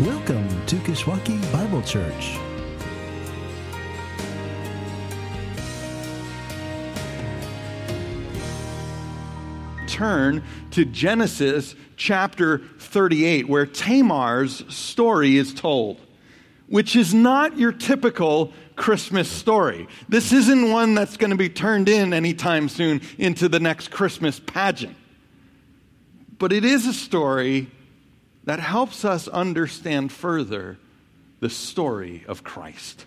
Welcome to Kishwaukee Bible Church. Turn to Genesis chapter 38, where Tamar's story is told, which is not your typical Christmas story. This isn't one that's going to be turned in anytime soon into the next Christmas pageant. But it is a story that helps us understand further the story of Christ.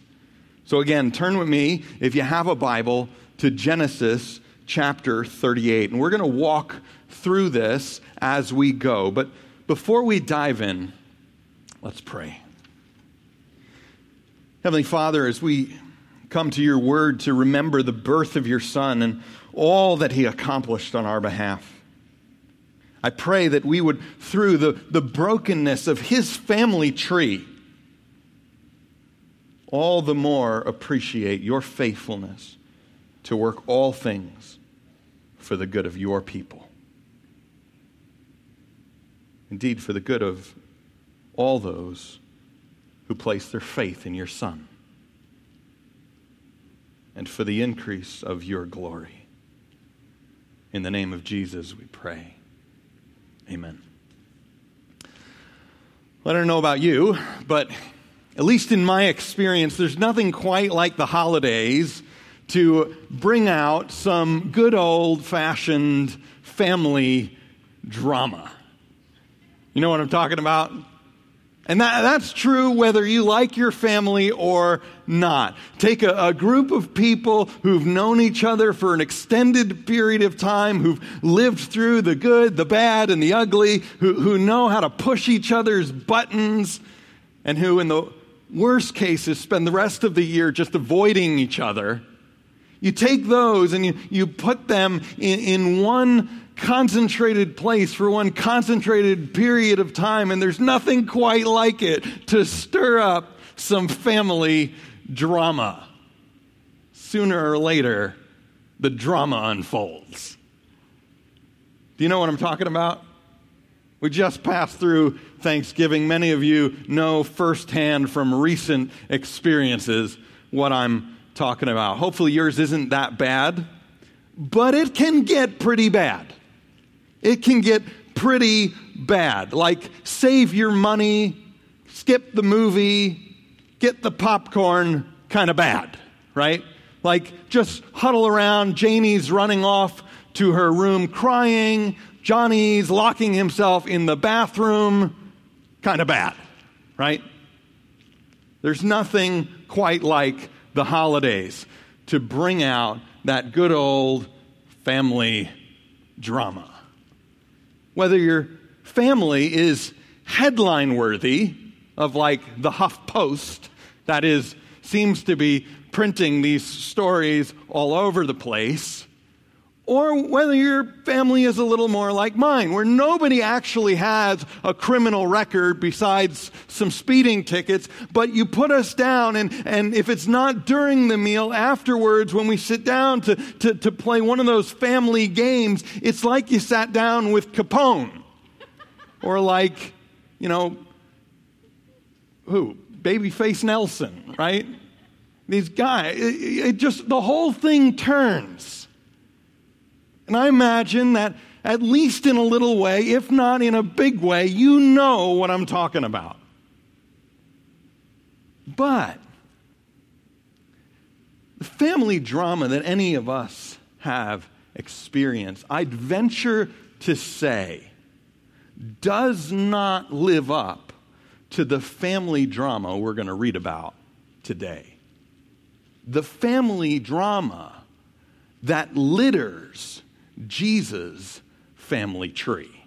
So, again, turn with me, if you have a Bible, to Genesis chapter 38. And we're going to walk through this as we go. But before we dive in, let's pray. Heavenly Father, as we come to your word to remember the birth of your Son and all that he accomplished on our behalf, I pray that we would, through the, the brokenness of his family tree, all the more appreciate your faithfulness to work all things for the good of your people. Indeed, for the good of all those who place their faith in your Son, and for the increase of your glory. In the name of Jesus, we pray. Amen. I don't know about you, but at least in my experience, there's nothing quite like the holidays to bring out some good old fashioned family drama. You know what I'm talking about? And that, that's true whether you like your family or not. Take a, a, group of people who've known each other for an extended period of time, who've lived through the good, the bad, and the ugly, who, who know how to push each other's buttons, and who, in the worst cases, spend the rest of the year just avoiding each other. You take those and you, you put them in, in one concentrated place for one concentrated period of time, and there's nothing quite like it to stir up some family drama. Sooner or later, the drama unfolds. Do you know what I'm talking about? We just passed through Thanksgiving. Many of you know firsthand from recent experiences what I'm talking about. Hopefully, yours isn't that bad, but it can get pretty bad. It can get pretty bad. Like, save your money, skip the movie, get the popcorn kind of bad, right? Like, just huddle around. Janie's running off to her room crying. Johnny's locking himself in the bathroom. Kind of bad, right? There's nothing quite like the holidays to bring out that good old family drama whether your family is headline worthy of like the Huff Post, that is, seems to be printing these stories all over the place, or whether your family is a little more like mine, where nobody actually has a criminal record besides some speeding tickets, but you put us down, and, and if it's not during the meal, afterwards, when we sit down to, to, to play one of those family games, it's like you sat down with Capone. Or like, you know, who? Babyface Nelson, right? These guys, it, it just, the whole thing turns. And I imagine that, at least in a little way, if not in a big way, you know what I'm talking about. But the family drama that any of us have experienced, I'd venture to say, does not live up to the family drama we're going to read about today. The family drama that litters Jesus' family tree.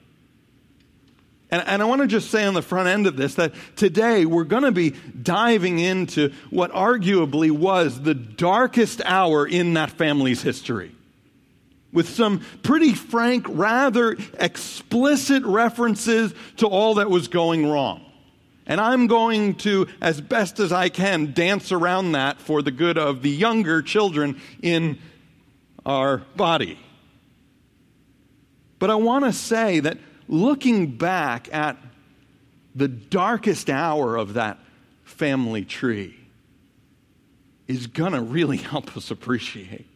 And, and, I want to just say on the front end of this that today we're going to be diving into what arguably was the darkest hour in that family's history. With some pretty frank, rather explicit references to all that was going wrong. And I'm going to, as best as I can, dance around that for the good of the younger children in our body. But I want to say that looking back at the darkest hour of that family tree is going to really help us appreciate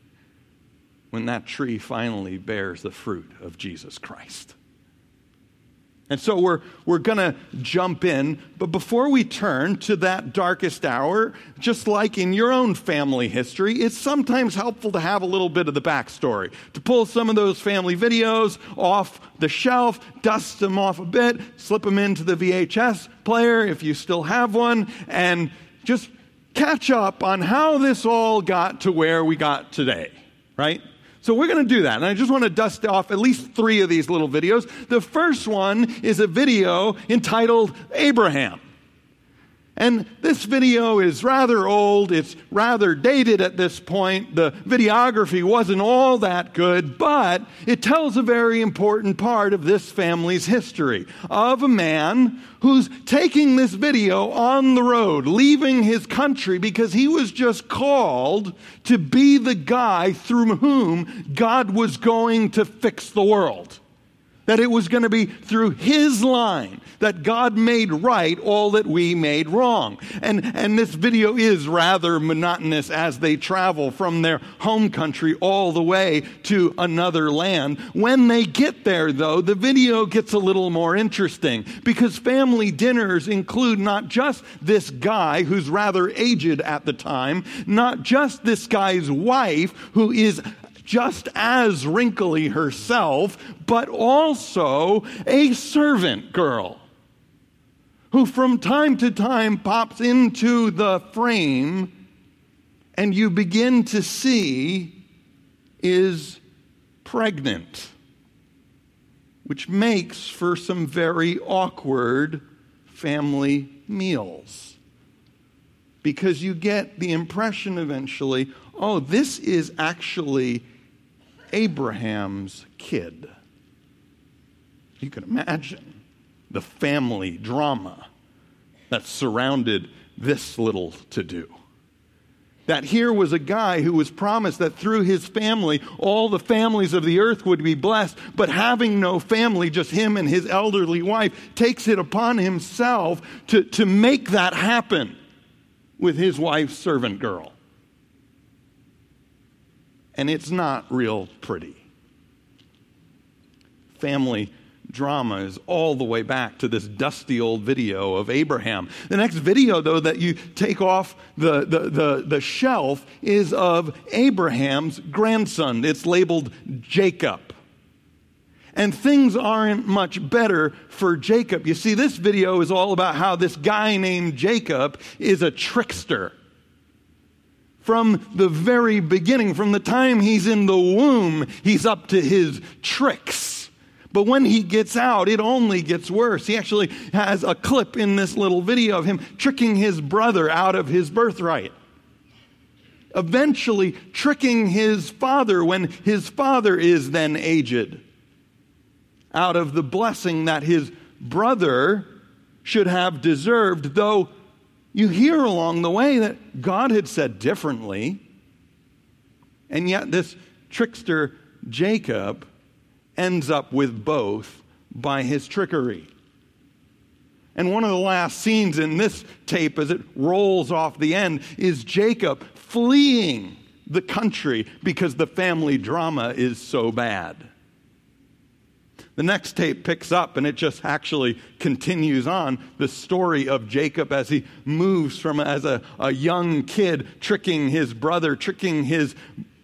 when that tree finally bears the fruit of Jesus Christ. And so we're, we're going to jump in. But before we turn to that darkest hour, just like in your own family history, it's sometimes helpful to have a little bit of the backstory, to pull some of those family videos off the shelf, dust them off a bit, slip them into the VHS player if you still have one, and just catch up on how this all got to where we got today, right? So we're going to do that. And I just want to dust off at least three of these little videos. The first one is a video entitled Abraham. And this video is rather old. It's rather dated at this point. The videography wasn't all that good, but it tells a very important part of this family's history of a man who's taking this video on the road, leaving his country because he was just called to be the guy through whom God was going to fix the world that it was going to be through his line that God made right all that we made wrong. And, and this video is rather monotonous as they travel from their home country all the way to another land. When they get there, though, the video gets a little more interesting because family dinners include not just this guy who's rather aged at the time, not just this guy's wife who is just as wrinkly herself, but also a servant girl who from time to time pops into the frame and you begin to see is pregnant, which makes for some very awkward family meals. Because you get the impression eventually oh, this is actually Abraham's kid. You can imagine the family drama that surrounded this little to do. That here was a guy who was promised that through his family, all the families of the earth would be blessed, but having no family, just him and his elderly wife, takes it upon himself to, to make that happen with his wife's servant girl and it's not real pretty. Family drama is all the way back to this dusty old video of Abraham. The next video, though, that you take off the, the, the, the, shelf is of Abraham's grandson. It's labeled Jacob. And things aren't much better for Jacob. You see, this video is all about how this guy named Jacob is a trickster from the very beginning, from the time he's in the womb, he's up to his tricks. But when he gets out, it only gets worse. He actually has a clip in this little video of him tricking his brother out of his birthright. Eventually, tricking his father when his father is then aged out of the blessing that his brother should have deserved, though you hear along the way that God had said differently. And yet, this trickster Jacob ends up with both by his trickery. And one of the last scenes in this tape, as it rolls off the end, is Jacob fleeing the country because the family drama is so bad. The next tape picks up and it just actually continues on the story of Jacob as he moves from as a, a young kid, tricking his brother, tricking his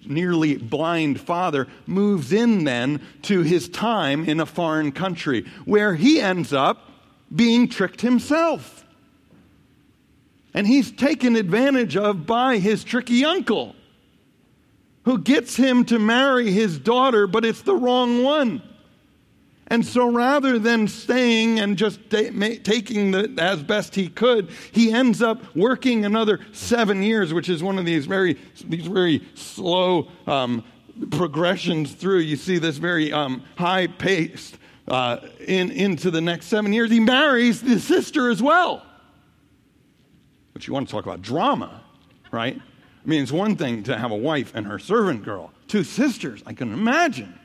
nearly blind father, moves in then to his time in a foreign country where he ends up being tricked himself. And he's taken advantage of by his tricky uncle who gets him to marry his daughter, but it's the wrong one. And so rather than staying and just taking the, as best he could, he ends up working another seven years, which is one of these very, these very slow um, progressions through. You see this very um, high paced uh, in, into the next seven years. He marries the sister as well. But you want to talk about drama, right? I mean, it's one thing to have a wife and her servant girl, two sisters, I can imagine.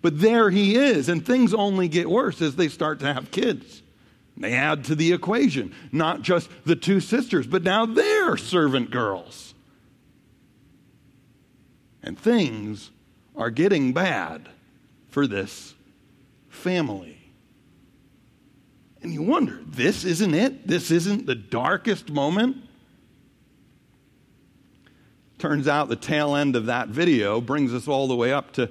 But there he is, and things only get worse as they start to have kids. They add to the equation, not just the two sisters, but now they're servant girls. And things are getting bad for this family. And you wonder, this isn't it? This isn't the darkest moment? Turns out the tail end of that video brings us all the way up to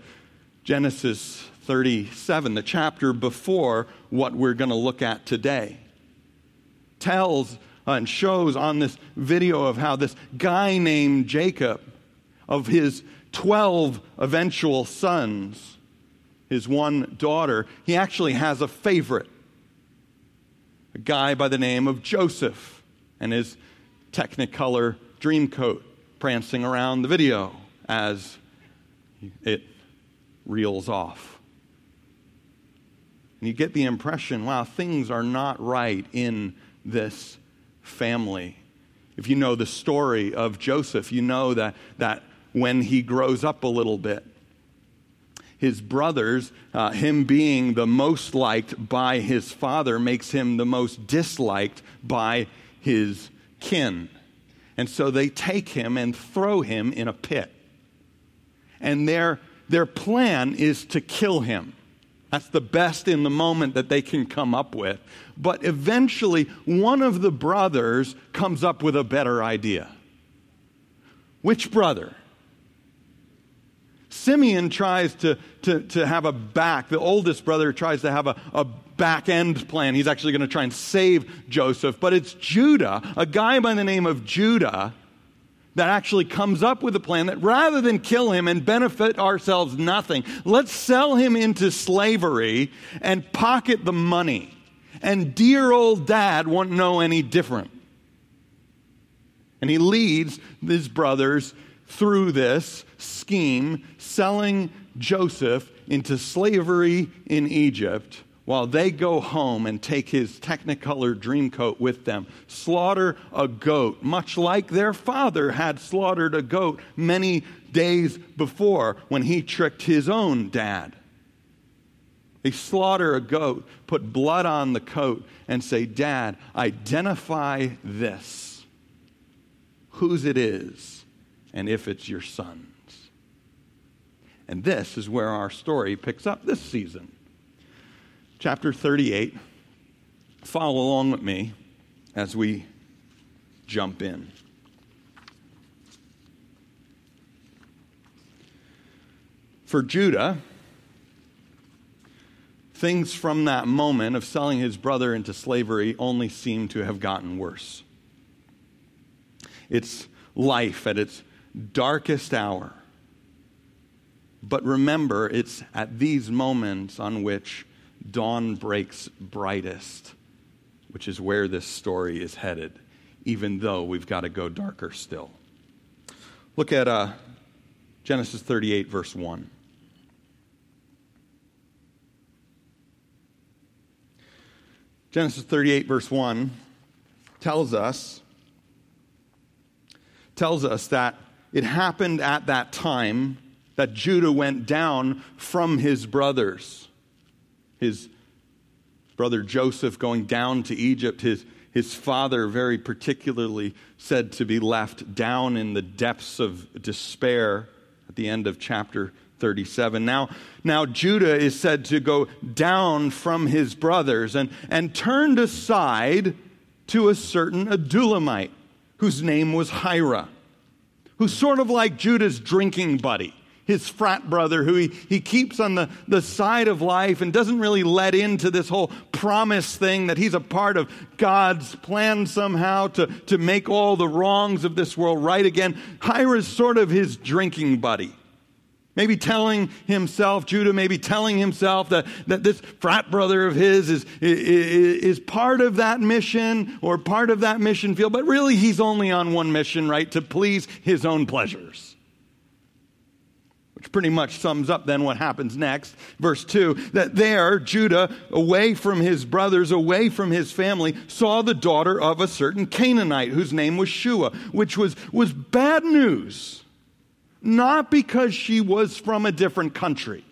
Genesis 37, the chapter before what we're going to look at today. Tells and shows on this video of how this guy named Jacob, of his 12 eventual sons, his one daughter, he actually has a favorite a guy by the name of Joseph and his Technicolor Dreamcoat prancing around the video as it reels off. And you get the impression wow, things are not right in this family. If you know the story of Joseph, you know that, that when he grows up a little bit, his brothers, uh, him being the most liked by his father, makes him the most disliked by his kin. And so they take him and throw him in a pit. And their, their plan is to kill him. That's the best in the moment that they can come up with. But eventually, one of the brothers comes up with a better idea. Which brother? Simeon tries to, to, to have a back, the oldest brother tries to have a, a back end plan. He's actually going to try and save Joseph. But it's Judah, a guy by the name of Judah, that actually comes up with a plan that rather than kill him and benefit ourselves nothing, let's sell him into slavery and pocket the money. And dear old dad won't know any different. And he leads his brothers through this scheme, selling Joseph into slavery in Egypt while they go home and take his technicolor dreamcoat with them, slaughter a goat, much like their father had slaughtered a goat many days before when he tricked his own dad. They slaughter a goat, put blood on the coat, and say, Dad, identify this, whose it is, and if it's your son's. And this is where our story picks up this season chapter 38. Follow along with me as we jump in. For Judah, things from that moment of selling his brother into slavery only seem to have gotten worse. It's life at its darkest hour. But remember, it's at these moments on which dawn breaks brightest, which is where this story is headed, even though we've got to go darker still. Look at uh, Genesis 38, verse 1. Genesis 38, verse 1 tells us tells us that it happened at that time that Judah went down from his brothers his brother Joseph going down to Egypt, his, his father, very particularly, said to be left down in the depths of despair at the end of chapter 37. Now, now Judah is said to go down from his brothers and, and turned aside to a certain Adullamite whose name was Hira, who's sort of like Judah's drinking buddy his frat brother who he, he keeps on the, the side of life and doesn't really let into this whole promise thing that he's a part of God's plan somehow to, to make all the wrongs of this world right again. Hira's sort of his drinking buddy. Maybe telling himself, Judah maybe telling himself that, that this frat brother of his is, is, is part of that mission or part of that mission field, but really he's only on one mission, right? To please his own pleasures. Pretty much sums up then what happens next. Verse 2 that there, Judah, away from his brothers, away from his family, saw the daughter of a certain Canaanite whose name was Shua, which was, was bad news. Not because she was from a different country,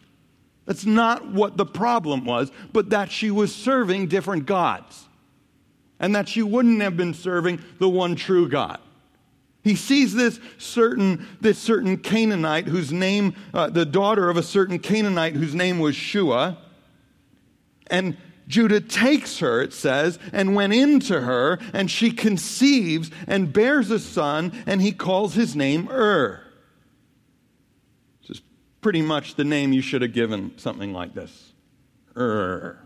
That's not what the problem was, but that she was serving different gods and that she wouldn't have been serving the one true God. He sees this certain, this certain Canaanite whose name, uh, the daughter of a certain Canaanite whose name was Shua. And Judah takes her, it says, and went into her, and she conceives and bears a son, and he calls his name Ur. This is pretty much the name you should have given something like this Ur.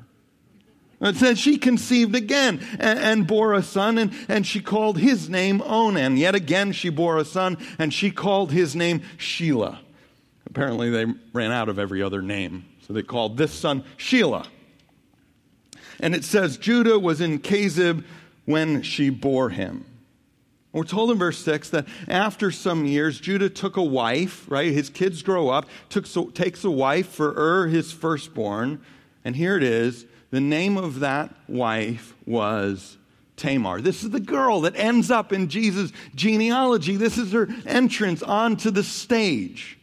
It says she conceived again and, and, bore a son, and, and she called his name Onan. Yet again she bore a son, and she called his name Shelah. Apparently they ran out of every other name, so they called this son Shelah. And it says Judah was in Chezib when she bore him. We're told in verse 6 that after some years, Judah took a wife, right? His kids grow up, took, so, takes a wife for Ur, his firstborn. And here it is the name of that wife was Tamar. This is the girl that ends up in Jesus' genealogy. This is her entrance onto the stage.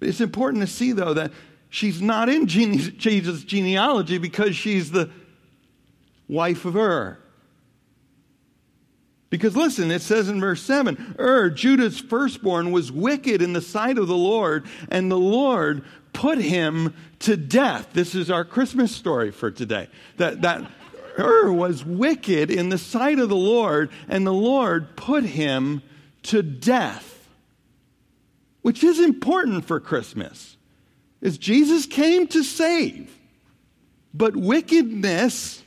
It's important to see, though, that she's not in Jesus' genealogy because she's the wife of Ur. Because listen, it says in verse 7 Ur, Judah's firstborn, was wicked in the sight of the Lord, and the Lord put him to death. This is our Christmas story for today. That, that Ur was wicked in the sight of the Lord, and the Lord put him to death. Which is important for Christmas. Is Jesus came to save. But wickedness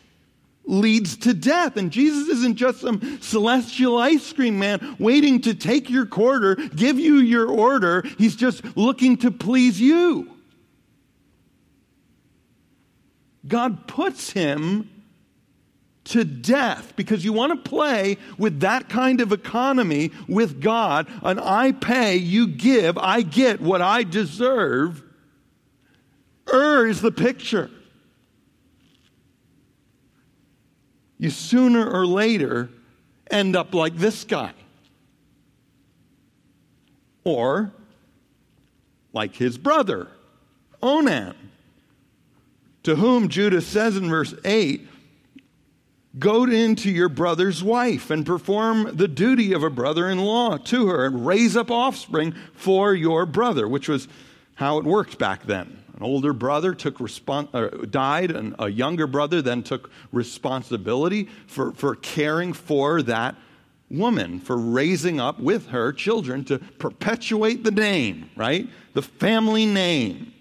leads to death. And Jesus isn't just some celestial ice cream man waiting to take your quarter, give you your order. He's just looking to please you. God puts him to death because you want to play with that kind of economy with God, an I pay, you give, I get what I deserve. Ur is the picture. You sooner or later end up like this guy. Or like his brother, Onan to whom Judah says in verse 8, Go into your brother's wife and perform the duty of a brother in law to her and raise up offspring for your brother, which was how it worked back then. An older brother took respons- uh, died, and a younger brother then took responsibility for, for caring for that woman, for raising up with her children to perpetuate the name, right? The family name.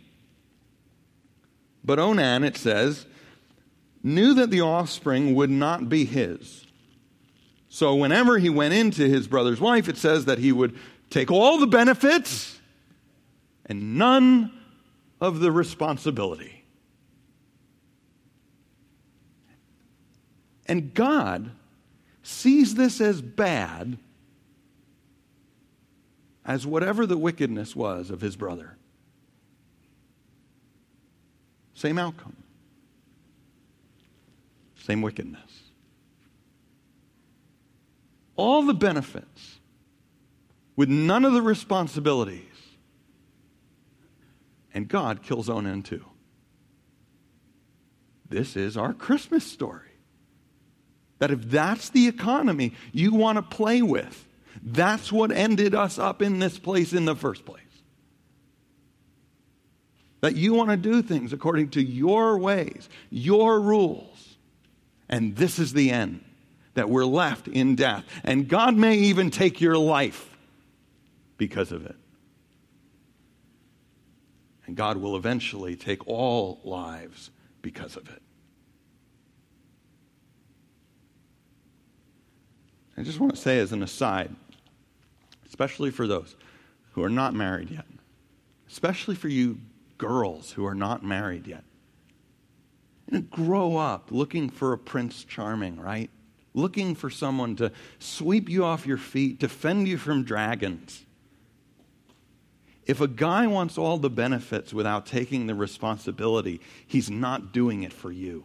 But Onan, it says, knew that the offspring would not be his. So whenever he went into his brother's wife, it says that he would take all the benefits and none of the responsibility. And God sees this as bad as whatever the wickedness was of his brother. Same outcome. Same wickedness. All the benefits with none of the responsibilities. And God kills Onan too. This is our Christmas story. That if that's the economy you want to play with, that's what ended us up in this place in the first place that you want to do things according to your ways, your rules. And this is the end that we're left in death. And God may even take your life because of it. And God will eventually take all lives because of it. I just want to say, as an aside, especially for those who are not married yet, especially for you girls who are not married yet. And grow up looking for a prince charming, right? Looking for someone to sweep you off your feet, defend you from dragons. If a guy wants all the benefits without taking the responsibility, he's not doing it for you.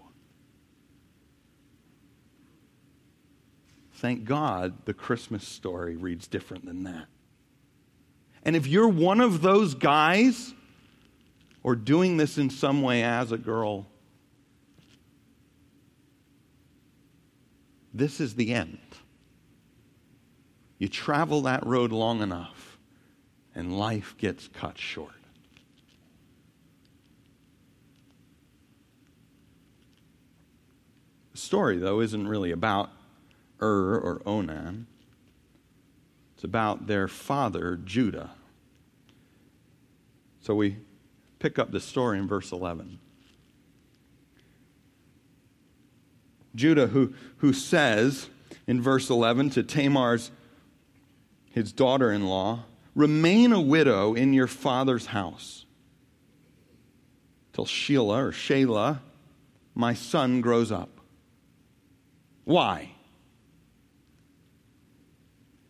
Thank God the Christmas story reads different than that. And if you're one of those guys or doing this in some way as a girl, this is the end. You travel that road long enough, and life gets cut short. The story, though, isn't really about Ur or Onan. It's about their father, Judah. So we pick up the story in verse 11. Judah, who, who says in verse 11 to Tamar's, his daughter in law, remain a widow in your father's house till Sheila or Shelah, my son, grows up. Why?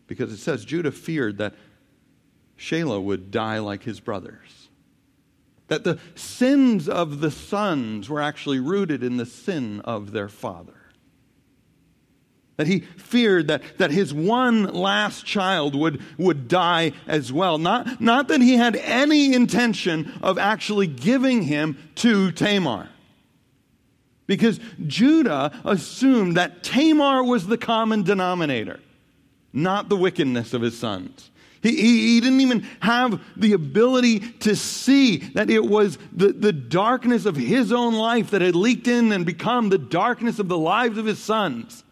because it says Judah feared that Shelah would die like his brothers. That the sins of the sons were actually rooted in the sin of their father. That he feared that, that his one last child would, would die as well. Not, not that he had any intention of actually giving him to Tamar. Because Judah assumed that Tamar was the common denominator not the wickedness of his sons. He, he, he, didn't even have the ability to see that it was the, the darkness of his own life that had leaked in and become the darkness of the lives of his sons.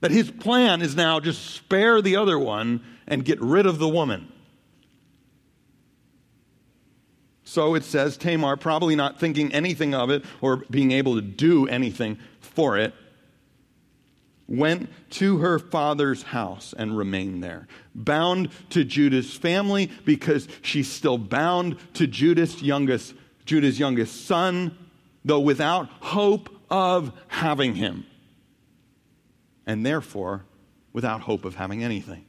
That his plan is now just spare the other one and get rid of the woman. So it says Tamar, probably not thinking anything of it or being able to do anything for it, went to her father's house and remained there. Bound to Judah's family because she's still bound to Judah's youngest, Judah's youngest son, though without hope of having him. And therefore, without hope of having anything.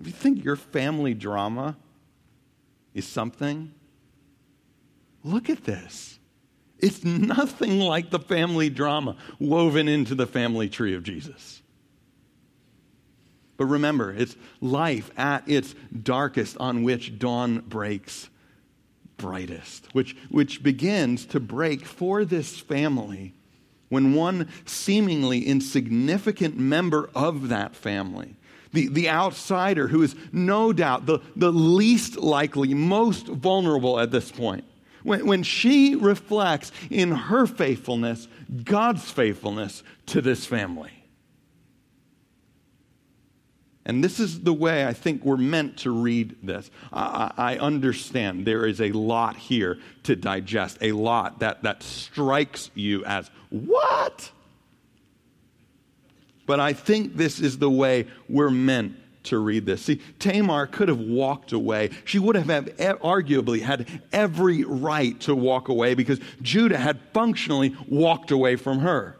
If you think your family drama is something, look at this. It's nothing like the family drama woven into the family tree of Jesus. But remember, it's life at its darkest on which dawn breaks brightest, which, which begins to break for this family when one seemingly insignificant member of that family, the, the outsider who is no doubt the, the least likely, most vulnerable at this point, when, when she reflects in her faithfulness God's faithfulness to this family. And this is the way I think we're meant to read this. I, I, understand there is a lot here to digest, a lot that, that strikes you as, what? But I think this is the way we're meant to read this. See, Tamar could have walked away. She would have had, arguably had every right to walk away because Judah had functionally walked away from her,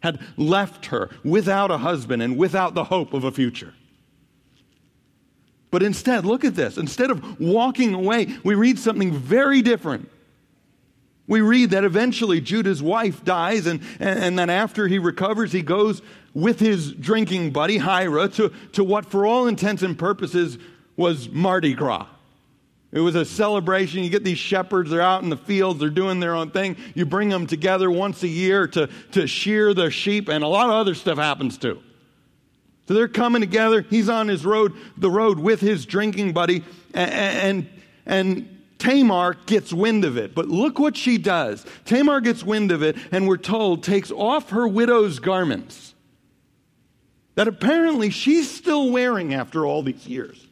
had left her without a husband and without the hope of a future. But instead, look at this. Instead of walking away, we read something very different. We read that eventually Judah's wife dies, and, and, and that after he recovers, he goes with his drinking buddy, Hira, to, to what, for all intents and purposes, was Mardi Gras. It was a celebration. You get these shepherds, they're out in the fields, they're doing their own thing. You bring them together once a year to, to shear their sheep, and a lot of other stuff happens too. So they're coming together. He's on his road, the road with his drinking buddy, and, and, and Tamar gets wind of it. But look what she does. Tamar gets wind of it, and we're told takes off her widow's garments that apparently she's still wearing after all these years.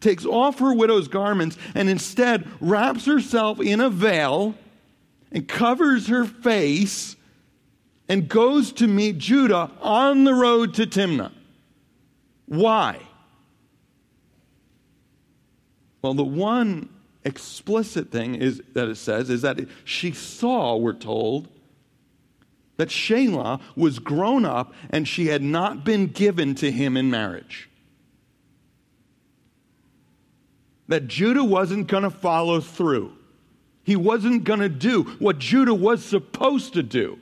Takes off her widow's garments and instead wraps herself in a veil and covers her face and goes to meet Judah on the road to Timnah. Why? Well, the one explicit thing is that it says is that she saw, we're told, that Shelah was grown up and she had not been given to him in marriage. That Judah wasn't going to follow through. He wasn't going to do what Judah was supposed to do.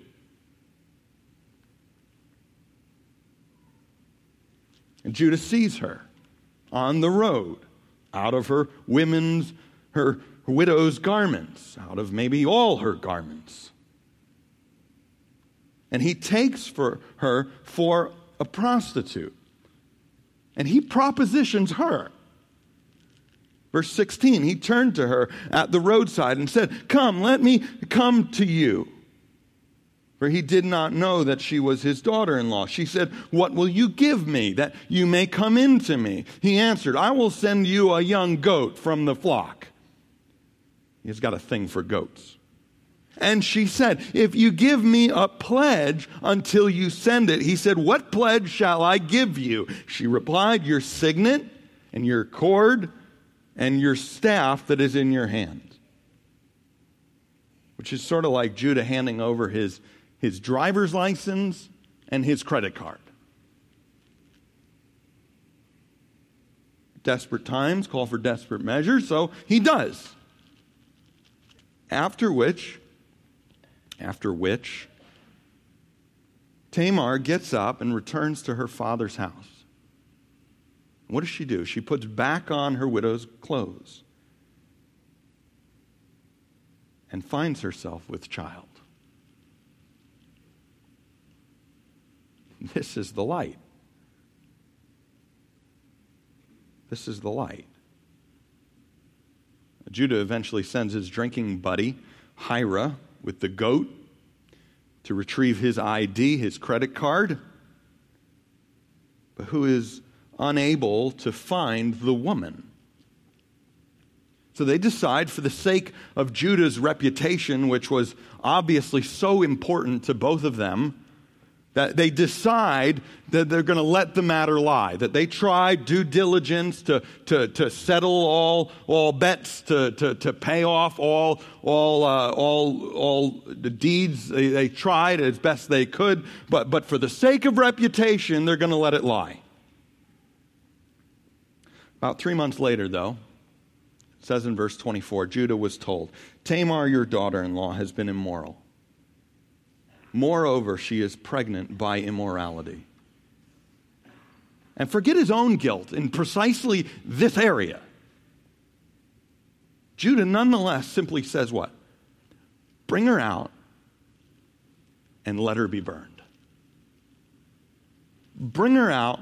And Judah sees her on the road out of her women's, her widow's garments, out of maybe all her garments. And he takes for her for a prostitute. And he propositions her. Verse 16, he turned to her at the roadside and said, Come, let me come to you. For he did not know that she was his daughter in law. She said, What will you give me that you may come in to me? He answered, I will send you a young goat from the flock. He's got a thing for goats. And she said, If you give me a pledge until you send it, he said, What pledge shall I give you? She replied, Your signet and your cord and your staff that is in your hand. Which is sort of like Judah handing over his his driver's license, and his credit card. Desperate times call for desperate measures, so he does. After which, after which, Tamar gets up and returns to her father's house. What does she do? She puts back on her widow's clothes and finds herself with child. This is the light. This is the light. Judah eventually sends his drinking buddy, Hira, with the goat to retrieve his ID, his credit card, but who is unable to find the woman. So they decide, for the sake of Judah's reputation, which was obviously so important to both of them, that they decide that they're going to let the matter lie, that they try due diligence to, to, to settle all, all bets, to, to, to pay off all, all, uh, all, all the deeds. They, they tried as best they could, but, but for the sake of reputation, they're going to let it lie. About three months later, though, it says in verse 24 Judah was told, Tamar, your daughter in law, has been immoral Moreover, she is pregnant by immorality. And forget his own guilt in precisely this area. Judah nonetheless simply says what? Bring her out and let her be burned. Bring her out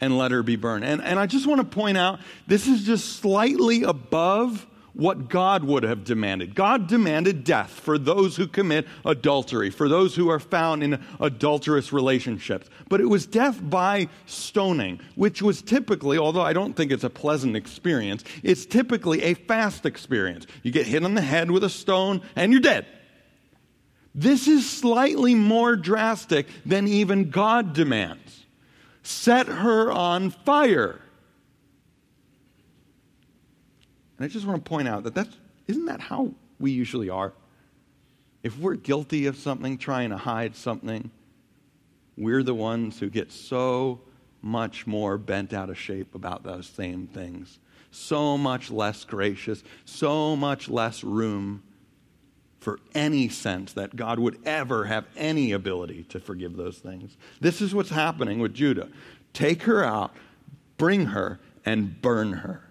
and let her be burned. And, and I just want to point out this is just slightly above what God would have demanded. God demanded death for those who commit adultery, for those who are found in adulterous relationships. But it was death by stoning, which was typically, although I don't think it's a pleasant experience, it's typically a fast experience. You get hit on the head with a stone and you're dead. This is slightly more drastic than even God demands. Set her on fire. And I just want to point out that that's, isn't that how we usually are? If we're guilty of something, trying to hide something, we're the ones who get so much more bent out of shape about those same things. So much less gracious, so much less room for any sense that God would ever have any ability to forgive those things. This is what's happening with Judah. Take her out, bring her, and burn her.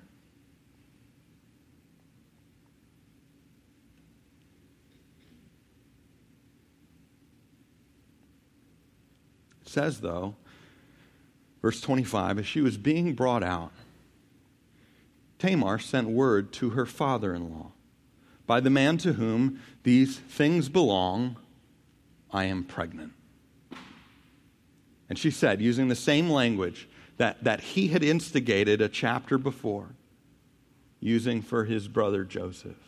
Says, though, verse 25, as she was being brought out, Tamar sent word to her father in law By the man to whom these things belong, I am pregnant. And she said, using the same language that, that he had instigated a chapter before, using for his brother Joseph.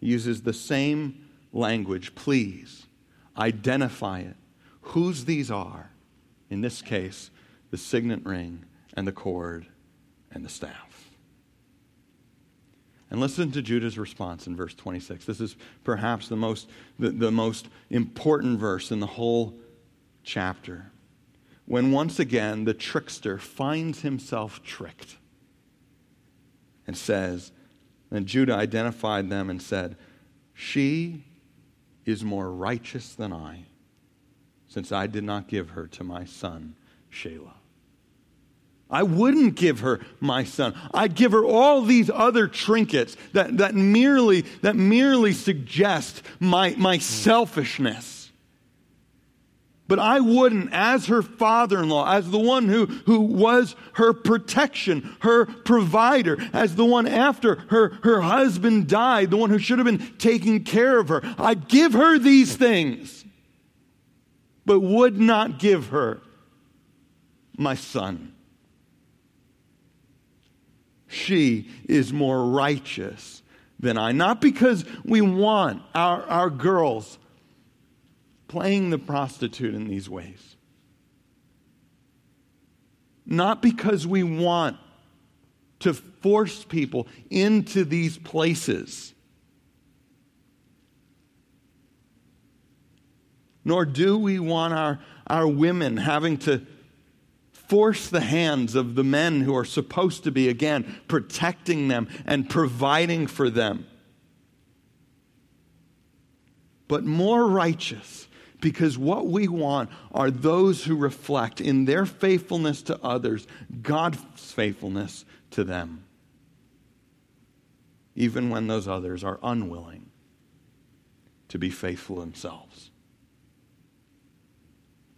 He uses the same language. Please identify it whose these are. In this case, the signet ring and the cord and the staff. And listen to Judah's response in verse 26. This is perhaps the most, the, the most important verse in the whole chapter. When once again the trickster finds himself tricked and says, and Judah identified them and said, She is more righteous than I since I did not give her to my son, Shelah. I wouldn't give her my son. I'd give her all these other trinkets that, that, merely, that merely suggest my, my selfishness. But I wouldn't, as her father in law, as the one who, who was her protection, her provider, as the one after her, her husband died, the one who should have been taking care of her. I'd give her these things, but would not give her my son. She is more righteous than I. Not because we want our, our girls playing the prostitute in these ways. Not because we want to force people into these places. Nor do we want our, our women having to force the hands of the men who are supposed to be, again, protecting them and providing for them. But more righteous because what we want are those who reflect in their faithfulness to others God's faithfulness to them, even when those others are unwilling to be faithful themselves.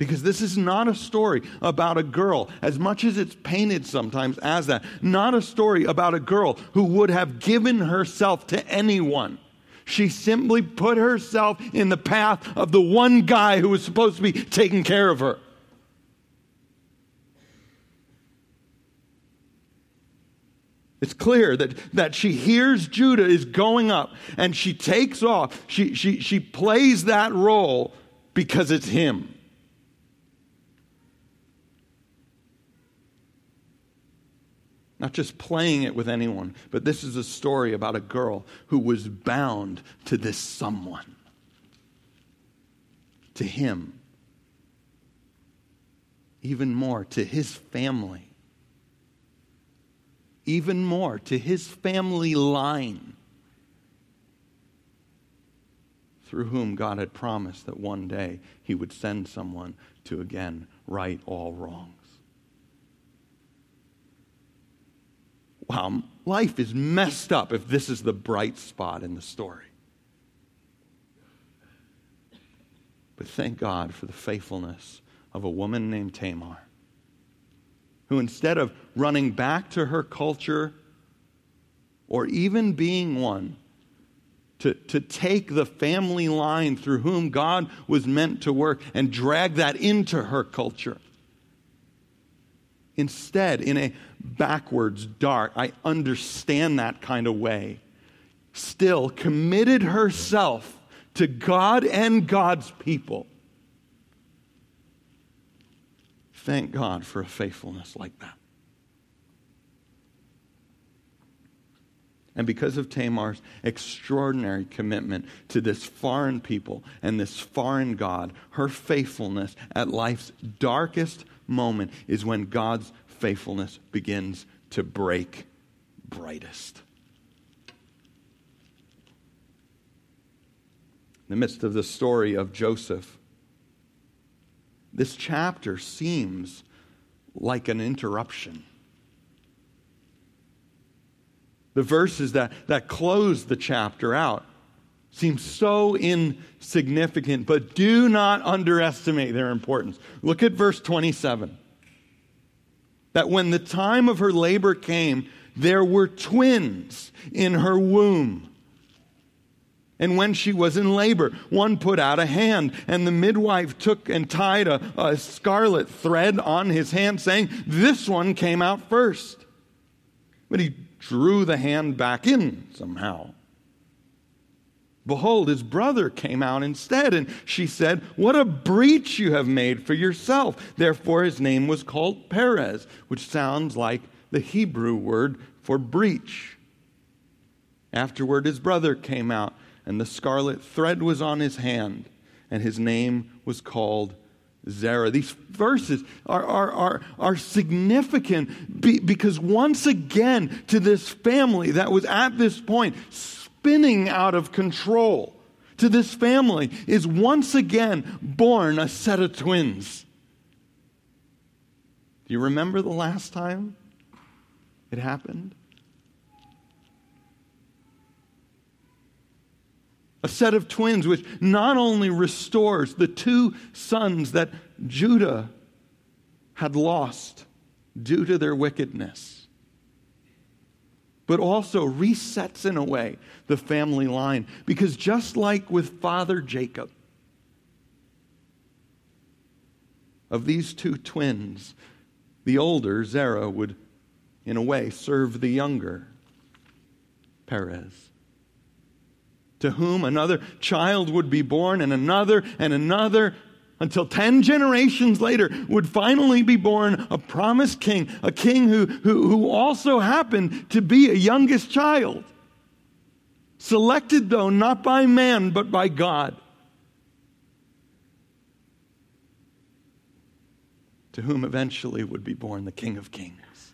Because this is not a story about a girl, as much as it's painted sometimes as that, not a story about a girl who would have given herself to anyone she simply put herself in the path of the one guy who was supposed to be taking care of her. It's clear that, that she hears Judah is going up and she takes off. She, she, she plays that role because it's him. Not just playing it with anyone, but this is a story about a girl who was bound to this someone, to him, even more to his family, even more to his family line, through whom God had promised that one day he would send someone to again right all wrong. Wow, life is messed up if this is the bright spot in the story. But thank God for the faithfulness of a woman named Tamar, who instead of running back to her culture or even being one to, to take the family line through whom God was meant to work and drag that into her culture Instead, in a backwards, dark, I understand that kind of way, still committed herself to God and God's people. Thank God for a faithfulness like that. And because of Tamar's extraordinary commitment to this foreign people and this foreign God, her faithfulness at life's darkest moment is when God's faithfulness begins to break brightest. In the midst of the story of Joseph, this chapter seems like an interruption. The verses that, that close the chapter out seem so insignificant, but do not underestimate their importance. Look at verse 27. That when the time of her labor came, there were twins in her womb. And when she was in labor, one put out a hand, and the midwife took and tied a, a, scarlet thread on his hand, saying, This one came out first. But he drew the hand back in somehow. Behold, his brother came out instead, and she said, What a breach you have made for yourself. Therefore, his name was called Perez, which sounds like the Hebrew word for breach. Afterward, his brother came out, and the scarlet thread was on his hand, and his name was called Zerah. These verses are, are, are, are significant because once again, to this family that was at this point spinning out of control to this family is once again born a set of twins. Do you remember the last time it happened? A set of twins which not only restores the two sons that Judah had lost due to their wickedness, but also resets in a way the family line. Because just like with Father Jacob, of these two twins, the older, Zerah, would, in a way, serve the younger, Perez to whom another child would be born, and another, and another, until 10 generations later would finally be born a promised king, a king who, who, who also happened to be a youngest child. Selected, though, not by man, but by God. To whom eventually would be born the King of Kings.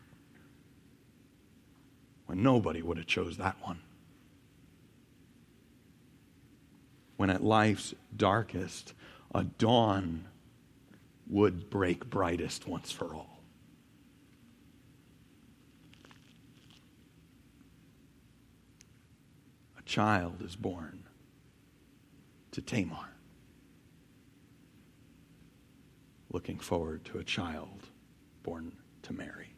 When nobody would have chose that one. when at life's darkest, a dawn would break brightest once for all. A child is born to Tamar, looking forward to a child born to Mary.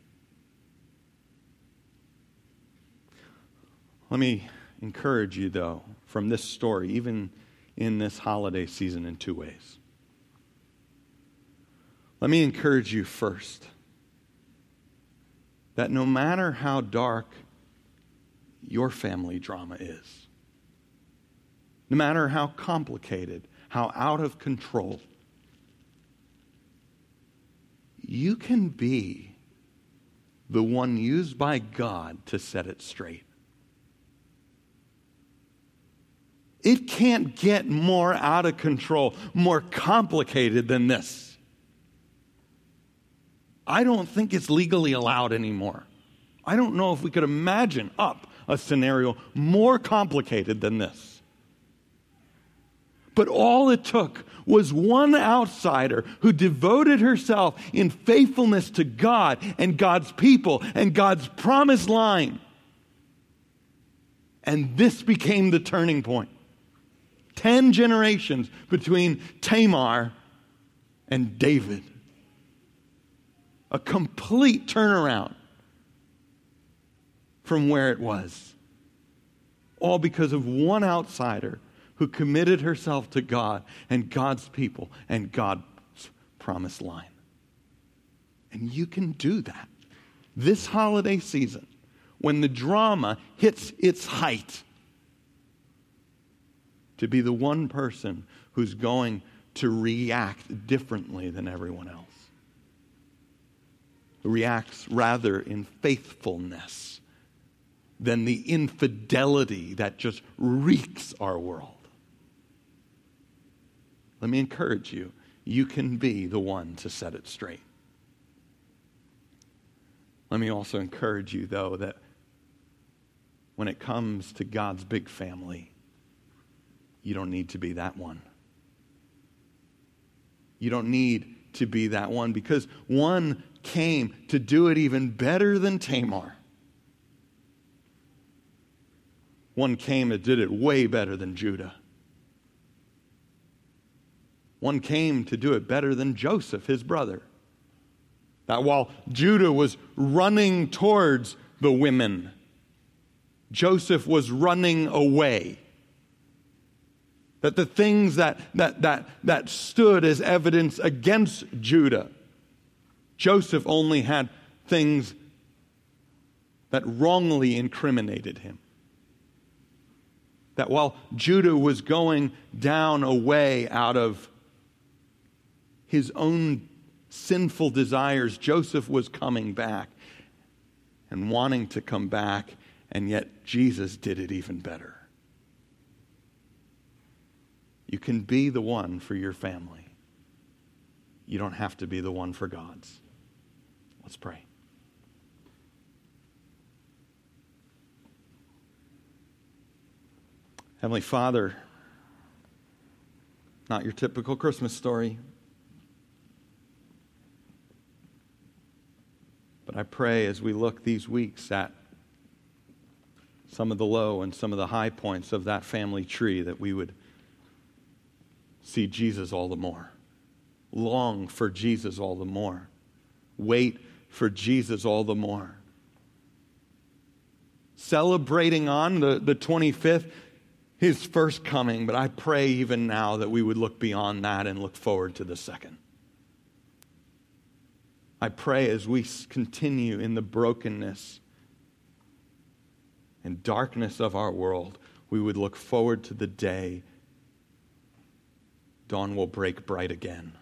Let me encourage you, though, from this story, even in this holiday season in two ways. Let me encourage you first that no matter how dark your family drama is, no matter how complicated, how out of control, you can be the one used by God to set it straight. It can't get more out of control, more complicated than this. I don't think it's legally allowed anymore. I don't know if we could imagine up a scenario more complicated than this. But all it took was one outsider who devoted herself in faithfulness to God and God's people and God's promised line. And this became the turning point. 10 generations between Tamar and David. A complete turnaround from where it was. All because of one outsider who committed herself to God and God's people and God's promised line. And you can do that this holiday season when the drama hits its height to be the one person who's going to react differently than everyone else. Who reacts rather in faithfulness than the infidelity that just reeks our world. Let me encourage you you can be the one to set it straight. Let me also encourage you, though, that when it comes to God's big family, you don't need to be that one. You don't need to be that one because one came to do it even better than Tamar. One came that did it way better than Judah. One came to do it better than Joseph, his brother. That while Judah was running towards the women, Joseph was running away that the things that, that, that, that stood as evidence against Judah, Joseph only had things that wrongly incriminated him. That while Judah was going down away out of his own sinful desires, Joseph was coming back and wanting to come back, and yet Jesus did it even better. You can be the one for your family. You don't have to be the one for God's. Let's pray. Heavenly Father, not your typical Christmas story. But I pray as we look these weeks at some of the low and some of the high points of that family tree that we would see Jesus all the more, long for Jesus all the more, wait for Jesus all the more. Celebrating on the, the 25th, his first coming, but I pray even now that we would look beyond that and look forward to the second. I pray as we continue in the brokenness and darkness of our world, we would look forward to the day dawn will break bright again.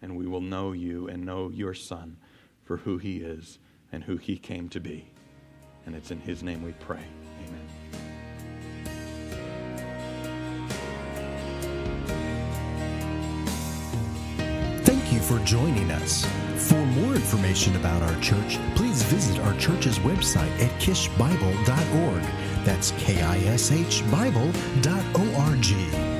And we will know you and know your Son for who he is and who he came to be. And it's in his name we pray. Amen. Thank you for joining us. For more information about our church, please visit our church's website at kishbible.org. That's K I S H Bible.org.